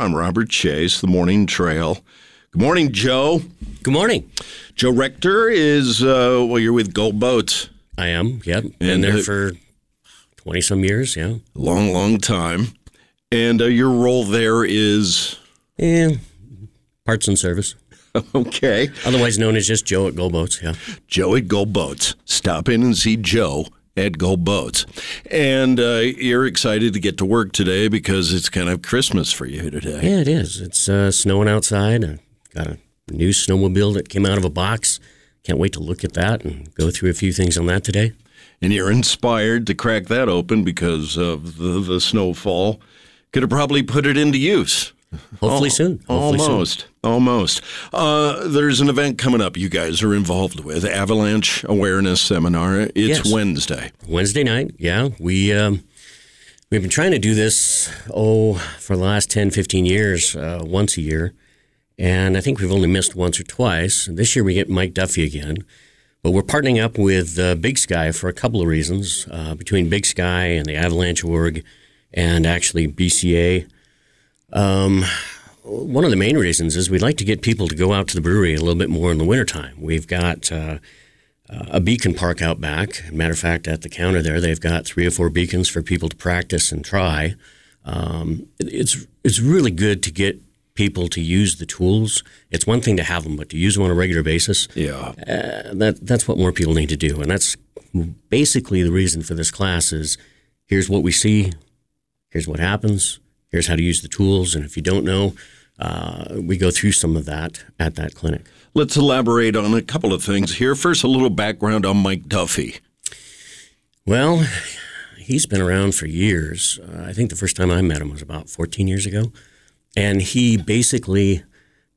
I'm Robert Chase, the Morning Trail. Good morning, Joe. Good morning. Joe Rector is, uh, well, you're with Gull Boats. I am, yep. Been And, there uh, for 20 some years, yeah. Long, long time. And uh, your role there is, Yeah. Parts and service. okay, Otherwise known as just Joe at Gull Boats, yeah. Joe at Gull Boats. Stop in and see Joe at Gull Boats. And uh, you're excited to get to work today because it's kind of Christmas for you today. Yeah, it is. It's uh, snowing outside. I got a new snowmobile that came out of a box. Can't wait to look at that and go through a few things on that today. And you're inspired to crack that open because of the, the snowfall. Could have probably put it into use. Hopefully soon. Hopefully soon. Almost, almost. Uh, there's an event coming up you guys are involved with Avalanche Awareness Seminar. It's Yes. Wednesday. Wednesday night, yeah. We um, we've been trying to do this oh for the last 10, 15 years, uh, once a year, and I think we've only missed once or twice. This year we get Mike Duffy again, but we're partnering up with uh, Big Sky for a couple of reasons. Uh, between Big Sky and the Avalanche org, and actually BCA. Um, one of the main reasons is we'd like to get people to go out to the brewery a little bit more in the wintertime. We've got uh, a beacon park out back. Matter of fact, at the counter there, they've got three or four beacons for people to practice and try. Um, it's it's really good to get people to use the tools. It's one thing to have them, but to use them on a regular basis, Yeah. uh, that that's what more people need to do. And that's basically the reason for this class is here's what we see, here's what happens, here's how to use the tools, and if you don't know, uh, we go through some of that at that clinic. Let's elaborate on a couple of things here. First, a little background on Mike Duffy. Well, he's been around for years. Uh, I think the first time I met him was about 14 years ago. And he basically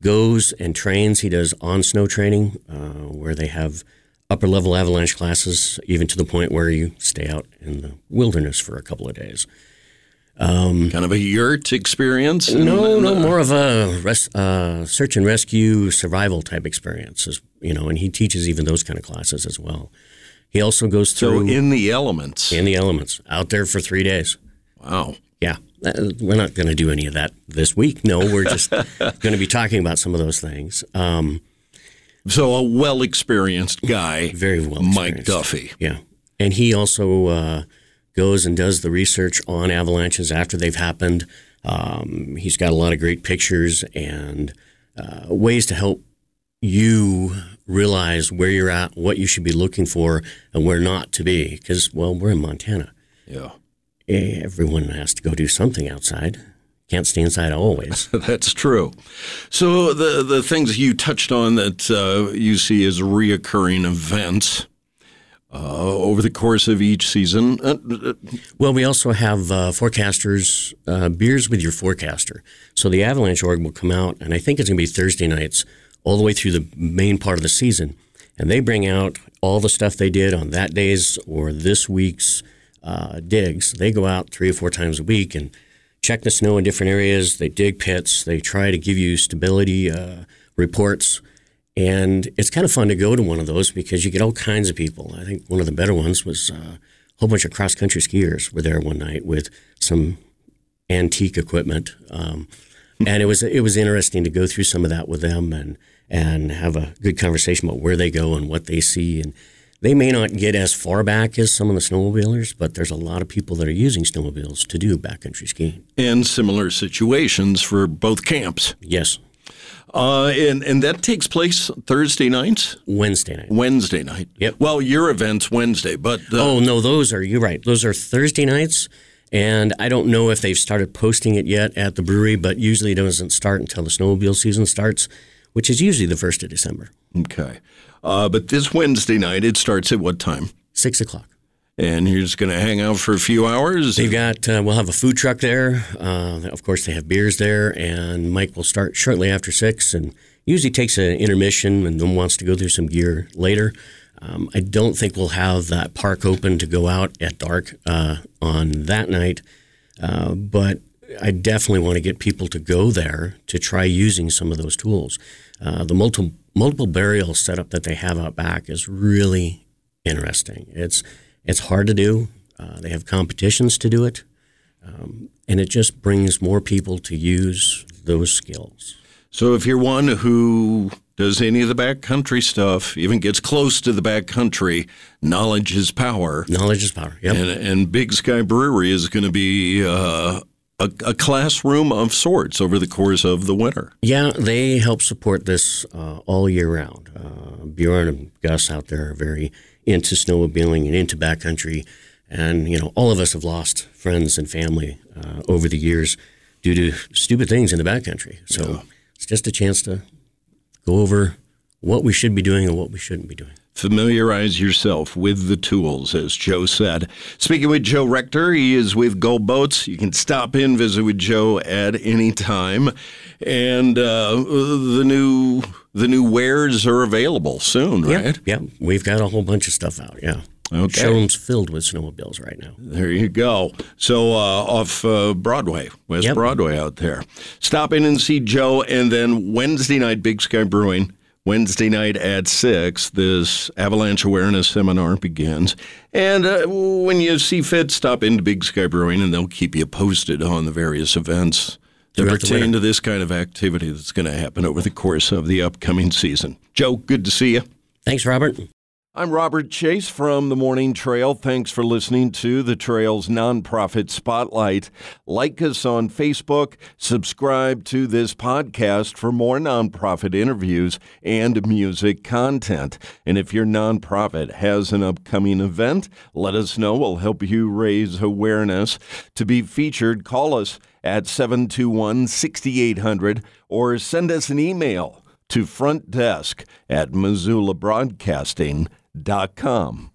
goes and trains. He does on snow training uh, where they have upper level avalanche classes, even to the point where you stay out in the wilderness for a couple of days. Kind of a yurt experience. No, no, uh, more of a res- uh, search and rescue survival type experiences, you know, and he teaches even those kind of classes as well. He also goes So through in the elements. in the elements out there for three days. Wow. Yeah, Uh, we're not going to do any of that this week. No, we're just going to be talking about some of those things. Um, So a well experienced guy, very well, Mike. Duffy. Yeah, and he also uh, goes and does the research on avalanches after they've happened. Um, he's got a lot of great pictures and uh, ways to help you realize where you're at, what you should be looking for, and where not to be. Because well, we're in Montana. Yeah. Everyone has to go do something outside. Can't stay inside always. That's true. So the the things you touched on that uh, you see as reoccurring events uh, over the course of each season. Uh, Well, we also have uh, forecasters, uh, beers with your forecaster. So the Avalanche org will come out, and I think it's going to be Thursday nights all the way through the main part of the season. And they bring out all the stuff they did on that day's or this week's uh, digs. They go out three or four times a week and check the snow in different areas. They dig pits. They try to give you stability uh, reports. And it's kind of fun to go to one of those because you get all kinds of people. I think one of the better ones was uh, a whole bunch of cross country skiers were there one night with some antique equipment, um, and it was it was interesting to go through some of that with them and and have a good conversation about where they go and what they see. And they may not get as far back as some of the snowmobilers, but there's a lot of people that are using snowmobiles to do backcountry skiing. and similar situations for both camps. Yes, Uh, and and that takes place Thursday nights, Wednesday night. Wednesday night. Yep. Well, your event's Wednesday, but uh, Oh no, those are you're right. Those are Thursday nights, and I don't know if they've started posting it yet at the brewery, but usually it doesn't start until the snowmobile season starts, which is usually the first of December, okay. Uh, but this Wednesday night, it starts at what time? six o'clock. And you're just going to hang out for a few hours. They've got uh, we'll have a food truck there. Uh, of course, they have beers there, and Mike will start shortly after six, and usually takes an intermission and then wants to go through some gear later. Um, I don't think we'll have that park open to go out at dark uh, on that night, uh, but I definitely want to get people to go there to try using some of those tools. Uh, the multiple multiple burial setup that they have out back is really interesting. It's it's hard to do. Uh, they have competitions to do it. Um, and it just brings more people to use those skills. So if you're one who does any of the backcountry stuff, even gets close to the backcountry, knowledge is power. Knowledge is power. Yep. And, and Big Sky Brewery is going to be uh, a, a, classroom of sorts over the course of the winter. Yeah, they help support this uh, all year round. Uh, Bjorn and Gus out there are very into snowmobiling and into backcountry. And, you know, all of us have lost friends and family uh, over the years due to stupid things in the backcountry. So yeah. it's just a chance to go over what we should be doing and what we shouldn't be doing. Familiarize yourself with the tools, as Joe said. Speaking with Joe Rector, he is with Gull Boats. You can stop in, visit with Joe at any time. And uh, the new the new wares are available soon, right? Yeah, yeah. We've got a whole bunch of stuff out, yeah. Okay. Showroom's filled with snowmobiles right now. There you go. So uh, off uh, Broadway, West yep. Broadway out there. Stop in and see Joe, and then Wednesday night, Big Sky Brewing. Wednesday night at 6, this avalanche awareness seminar begins. And uh, when you see fit, stop into Big Sky Brewing, and they'll keep you posted on the various events that pertain to this kind of activity that's going to happen over the course of the upcoming season. Joe, good to see you. Thanks, Robert. I'm Robert Chase from the Morning Trail. Thanks for listening to the Trail's nonprofit spotlight. Like us on Facebook, subscribe to this podcast for more nonprofit interviews and music content. And if your nonprofit has an upcoming event, let us know. We'll help you raise awareness. To be featured, call us at 721 6800 or send us an email to front desk at missoulabroadcasting.com dot com.